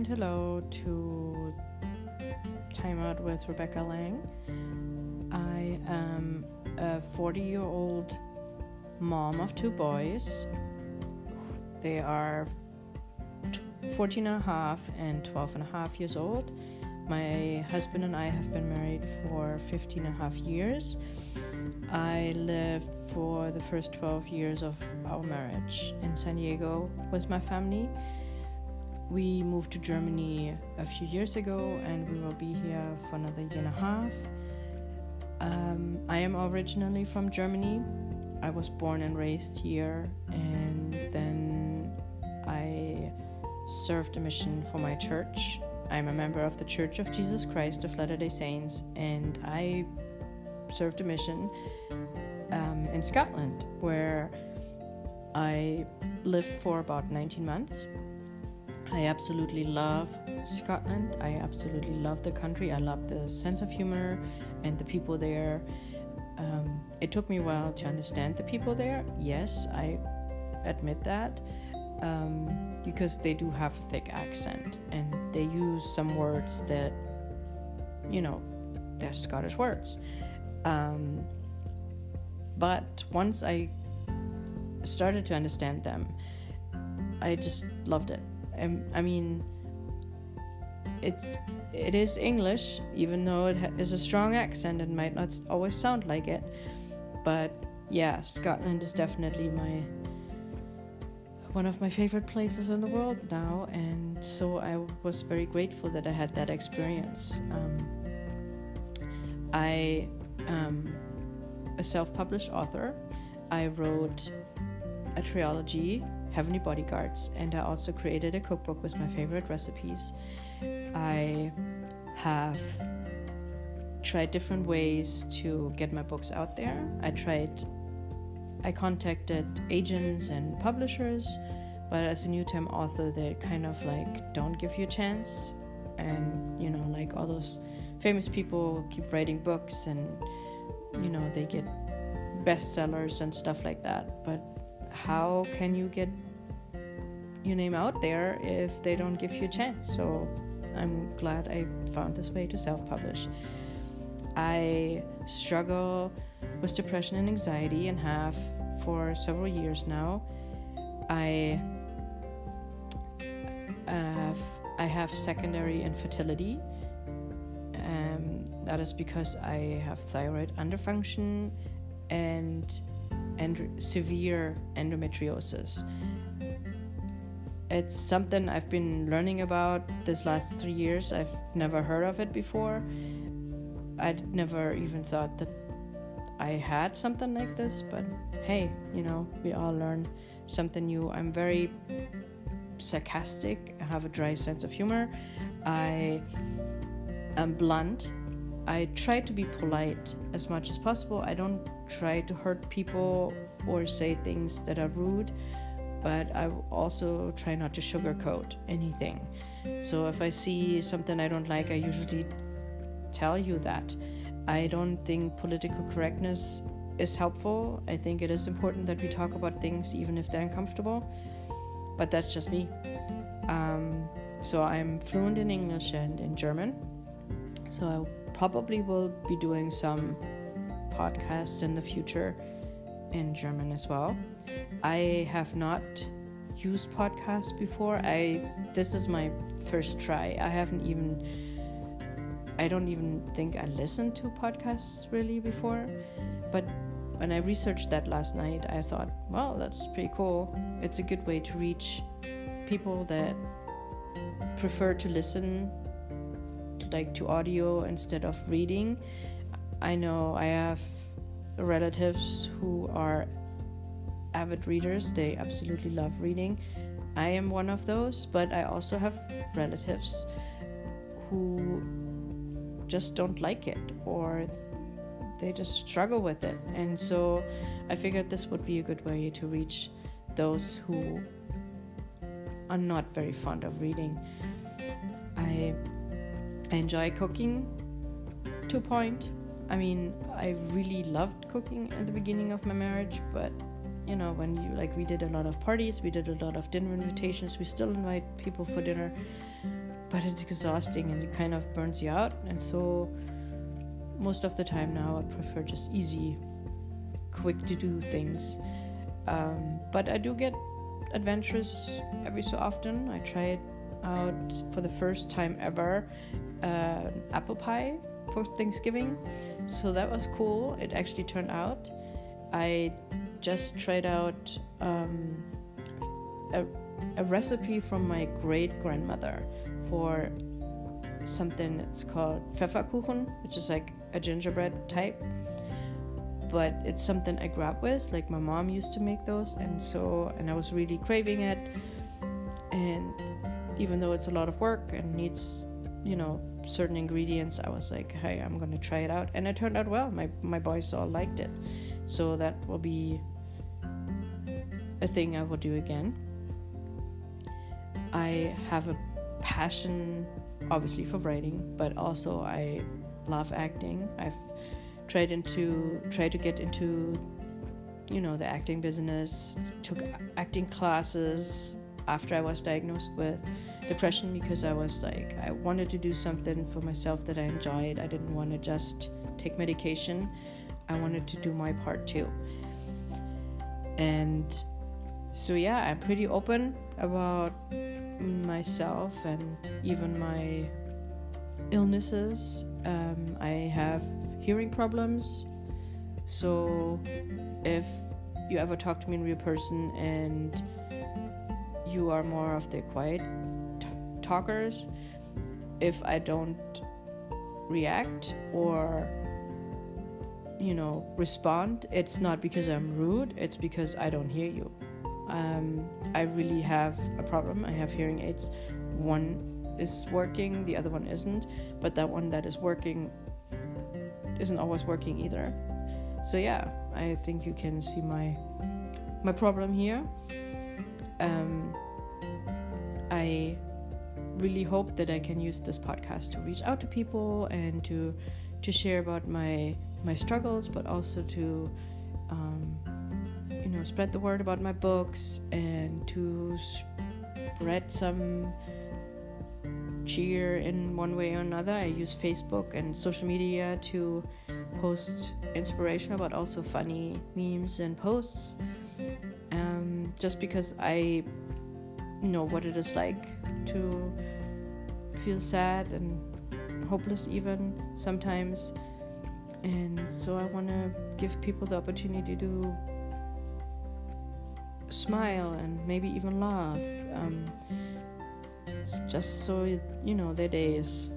and hello to Time Out with Rebecca Lang. I am a 40 year old mom of two boys. They are 14 and a half and 12 and a half years old. My husband and I have been married for 15 and a half years. I lived for the first 12 years of our marriage in San Diego with my family. We moved to Germany a few years ago and we will be here for another year and a half. Um, I am originally from Germany. I was born and raised here, and then I served a mission for my church. I'm a member of the Church of Jesus Christ of Latter day Saints, and I served a mission um, in Scotland where I lived for about 19 months. I absolutely love Scotland. I absolutely love the country. I love the sense of humor and the people there. Um, it took me a while to understand the people there. Yes, I admit that. Um, because they do have a thick accent and they use some words that, you know, they're Scottish words. Um, but once I started to understand them, I just loved it. Um, I mean, it it is English, even though it ha- is a strong accent and might not always sound like it. But yeah, Scotland is definitely my one of my favorite places in the world now, and so I was very grateful that I had that experience. Um, I am a self-published author. I wrote a trilogy Heavenly Bodyguards, and I also created a cookbook with my favorite recipes. I have tried different ways to get my books out there. I tried, I contacted agents and publishers, but as a new time author, they kind of like don't give you a chance. And you know, like all those famous people keep writing books and you know, they get bestsellers and stuff like that. But how can you get your name out there if they don't give you a chance? So I'm glad I found this way to self publish. I struggle with depression and anxiety and have for several years now. I have I have secondary infertility. Um, that is because I have thyroid underfunction and and severe endometriosis. It's something I've been learning about this last three years. I've never heard of it before. I'd never even thought that I had something like this, but hey, you know, we all learn something new. I'm very sarcastic, I have a dry sense of humor, I am blunt I try to be polite as much as possible. I don't try to hurt people or say things that are rude, but I also try not to sugarcoat anything. So if I see something I don't like, I usually tell you that. I don't think political correctness is helpful. I think it is important that we talk about things even if they're uncomfortable, but that's just me. Um, so I'm fluent in English and in German. So I probably will be doing some podcasts in the future in German as well. I have not used podcasts before. I this is my first try. I haven't even I don't even think I listened to podcasts really before. But when I researched that last night, I thought, well, that's pretty cool. It's a good way to reach people that prefer to listen to, like to audio instead of reading. I know I have relatives who are avid readers, they absolutely love reading. I am one of those, but I also have relatives who just don't like it or they just struggle with it. And so I figured this would be a good way to reach those who are not very fond of reading. I enjoy cooking to point. I mean, I really loved cooking at the beginning of my marriage, but you know, when you like, we did a lot of parties, we did a lot of dinner invitations, we still invite people for dinner. but it's exhausting and it kind of burns you out. And so, most of the time now, I prefer just easy, quick to do things. Um, but I do get adventures every so often. I try it out for the first time ever uh, apple pie for Thanksgiving. So that was cool. It actually turned out. I just tried out um, a, a recipe from my great grandmother for something that's called Pfefferkuchen, which is like a gingerbread type. But it's something I grew up with. Like my mom used to make those, and so and I was really craving it. And even though it's a lot of work and needs, you know, certain ingredients, I was like, hey, I'm gonna try it out, and it turned out well. My my boys all liked it, so that will be a thing I will do again. I have a passion, obviously, for writing, but also I love acting. I've tried into tried to get into, you know, the acting business. Took acting classes after I was diagnosed with depression because I was like I wanted to do something for myself that I enjoyed. I didn't want to just take medication. I wanted to do my part too. And so yeah, I'm pretty open about myself and even my illnesses. Um, I have hearing problems, so if you ever talk to me in real person and you are more of the quiet t- talkers, if I don't react or you know respond, it's not because I'm rude, it's because I don't hear you um, I really have a problem. I have hearing aids. One is working, the other one isn't, but that one that is working isn't always working either. So yeah, I think you can see my my problem here. Um, I really hope that I can use this podcast to reach out to people and to to share about my my struggles, but also to um, you know spread the word about my books and to spread some cheer in one way or another. I use Facebook and social media to post inspirational but also funny memes and posts. Just because I know what it is like to feel sad and hopeless, even sometimes. And so I want to give people the opportunity to smile and maybe even laugh. Um, just so you know their day is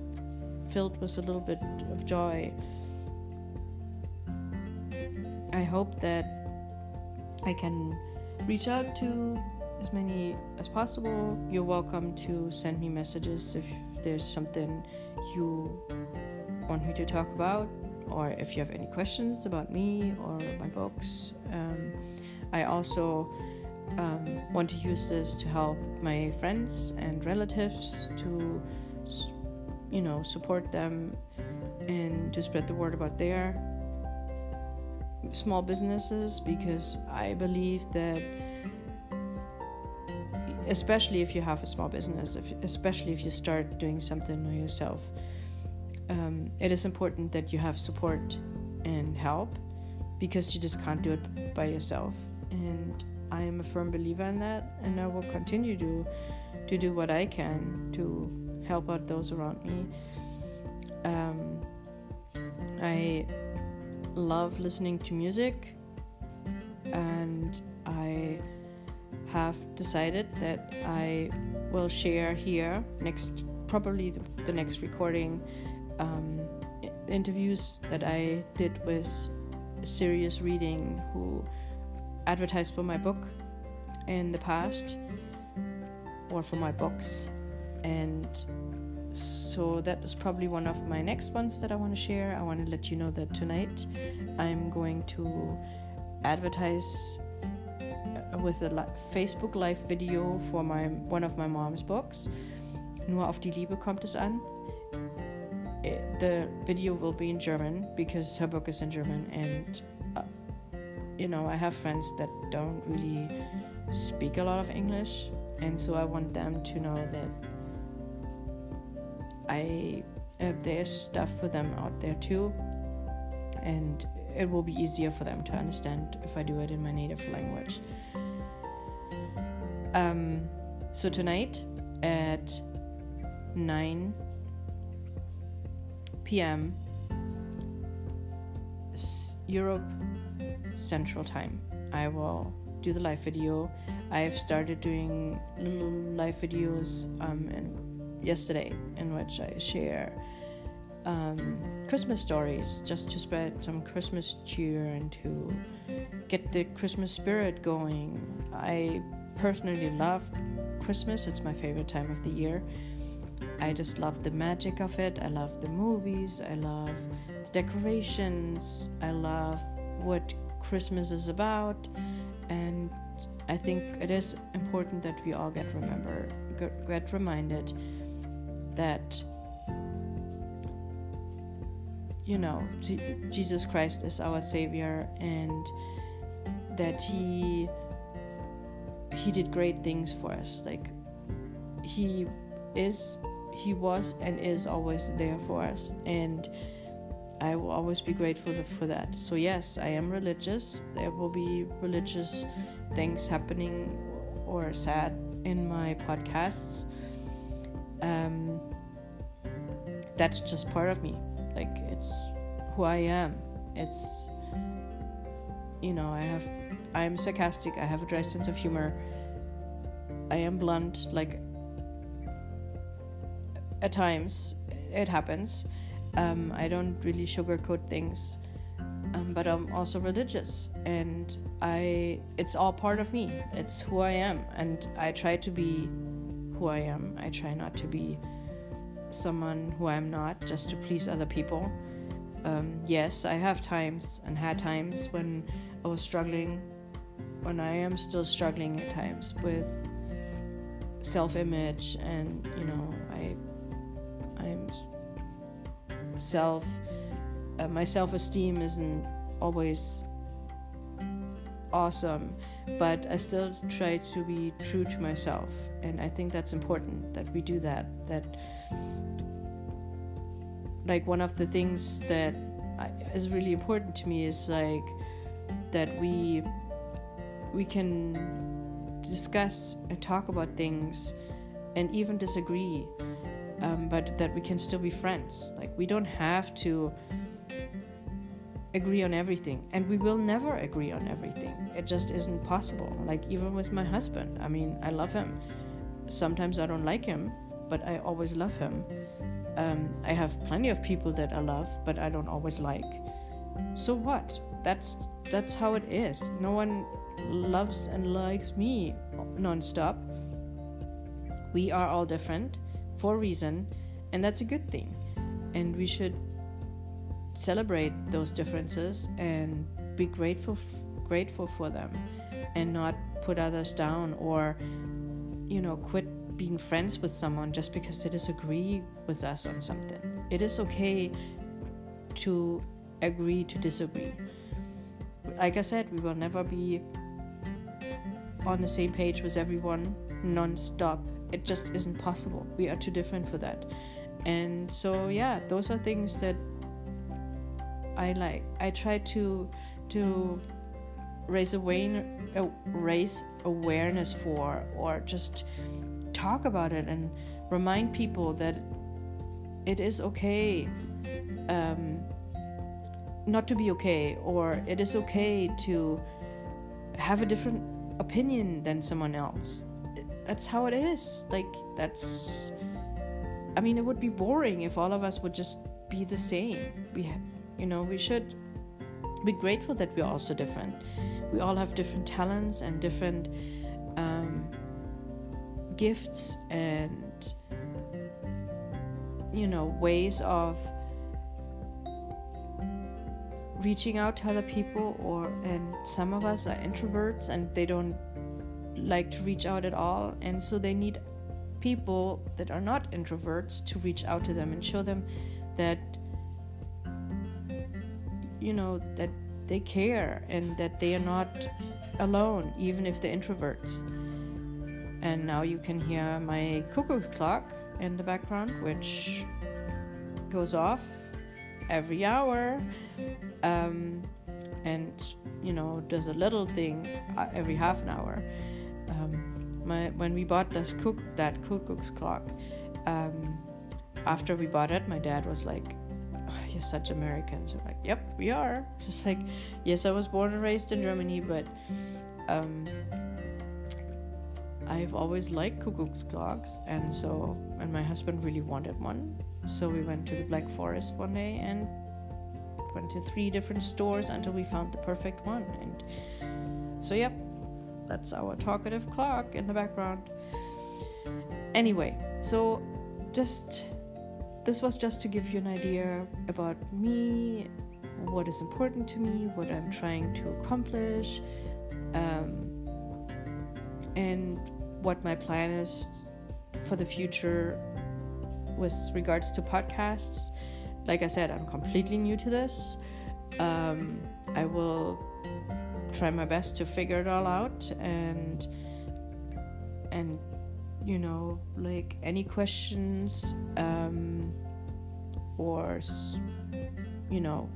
filled with a little bit of joy. I hope that I can reach out to as many as possible. You're welcome to send me messages if there's something you want me to talk about, or if you have any questions about me or my books. Um, I also um, want to use this to help my friends and relatives to, you know, support them and to spread the word about their small businesses because I believe that especially if you have a small business if, especially if you start doing something by yourself um, it is important that you have support and help because you just can't do it by yourself and I am a firm believer in that, and I will continue to to do what I can to help out those around me. Um, I love listening to music, and I have decided that I will share here next, probably the, the next recording, um, interviews that I did with Serious Reading, who advertised for my book in the past or for my books and so that is probably one of my next ones that I want to share. I want to let you know that tonight I'm going to advertise uh, with a Facebook live video for my one of my mom's books. Nur auf die Liebe kommt es an. The video will be in German because her book is in German and you know, I have friends that don't really speak a lot of English, and so I want them to know that I uh, there's stuff for them out there too, and it will be easier for them to understand if I do it in my native language. Um, so tonight at 9 p.m. Europe Central Time, I will do the live video. I've started doing little live videos um, and yesterday in which I share um, Christmas stories just to spread some Christmas cheer and to get the Christmas spirit going. I personally love Christmas, it's my favorite time of the year. I just love the magic of it. I love the movies. I love the decorations. I love what Christmas is about. And I think it is important that we all get remember get reminded that you know G- Jesus Christ is our savior and that he he did great things for us like he is he was and is always there for us and I will always be grateful for that. So yes, I am religious. There will be religious things happening or sad in my podcasts. Um, that's just part of me. Like it's who I am. It's you know, I have I am sarcastic, I have a dry sense of humor. I am blunt like at times it happens. Um, I don't really sugarcoat things. Um, but I'm also religious and I it's all part of me. It's who I am and I try to be who I am. I try not to be someone who I'm not just to please other people. Um, yes, I have times and had times when I was struggling, when I am still struggling at times with self-image, and you know, I, I'm self, uh, my self-esteem isn't always awesome, but I still try to be true to myself, and I think that's important that we do that. That like one of the things that is really important to me is like that we we can discuss and talk about things and even disagree um, but that we can still be friends like we don't have to agree on everything and we will never agree on everything it just isn't possible like even with my husband i mean i love him sometimes i don't like him but i always love him um, I have plenty of people that I love, but I don't always like. So what? That's that's how it is. No one loves and likes me nonstop. We are all different for a reason, and that's a good thing. And we should celebrate those differences and be grateful grateful for them and not put others down or you know quit being friends with someone just because they disagree with us on something. It is okay to agree to disagree. Like I said, we will never be on the same page with everyone non-stop. It just isn't possible. We are too different for that. And so yeah, those are things that I like. I try to to raise uh, raise awareness for or just talk about it and remind people that it is okay um, not to be okay, or it is okay to have a different opinion than someone else. That's how it is. Like, that's. I mean, it would be boring if all of us would just be the same. We, you know, we should be grateful that we're all so different. We all have different talents and different um, gifts and you know ways of reaching out to other people or and some of us are introverts and they don't like to reach out at all and so they need people that are not introverts to reach out to them and show them that you know that they care and that they are not alone even if they're introverts and now you can hear my cuckoo clock in the background, which goes off every hour. Um, and you know does a little thing uh, every half an hour. Um, my when we bought this cook that cuckoo's clock, um, after we bought it, my dad was like, "You're such Americans." I'm like, "Yep, we are." Just like, yes, I was born and raised in Germany, but um, I've always liked cuckoo's clocks, and so and my husband really wanted one, so we went to the Black Forest one day and went to three different stores until we found the perfect one. And so, yep, that's our talkative clock in the background. Anyway, so just this was just to give you an idea about me, what is important to me, what I'm trying to accomplish, um, and what my plan is for the future with regards to podcasts like I said, I'm completely new to this. Um, I will try my best to figure it all out and and you know like any questions um, or you know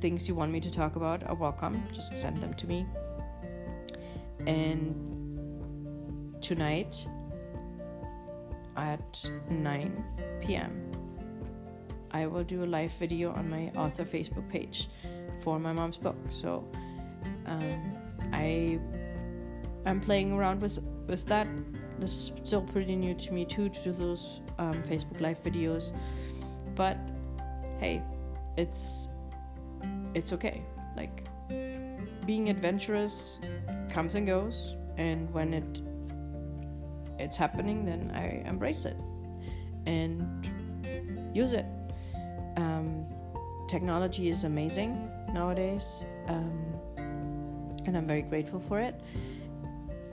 things you want me to talk about are welcome just send them to me and tonight at 9 p.m I will do a live video on my author Facebook page for my mom's book. So um, I I'm playing around with with that. This is still pretty new to me too to do those um, Facebook live videos, but hey, it's it's okay. Like being adventurous comes and goes, and when it it's happening, then I embrace it and use it um, technology is amazing nowadays, um, and I'm very grateful for it.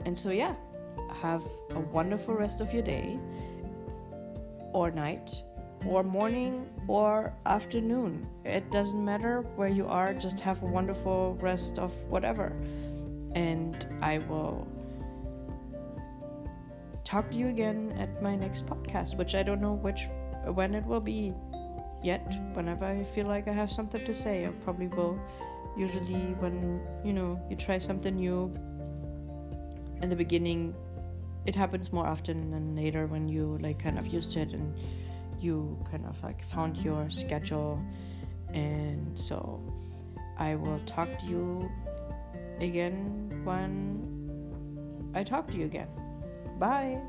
And so, yeah, have a wonderful rest of your day, or night, or morning, or afternoon. It doesn't matter where you are, just have a wonderful rest of whatever. And I will talk to you again at my next podcast, which I don't know which when it will be yet. Whenever I feel like I have something to say, I probably will. Usually, when you know you try something new in the beginning, it happens more often than later when you like kind of used to it and you kind of like found your schedule. And so, I will talk to you again when I talk to you again. Bye.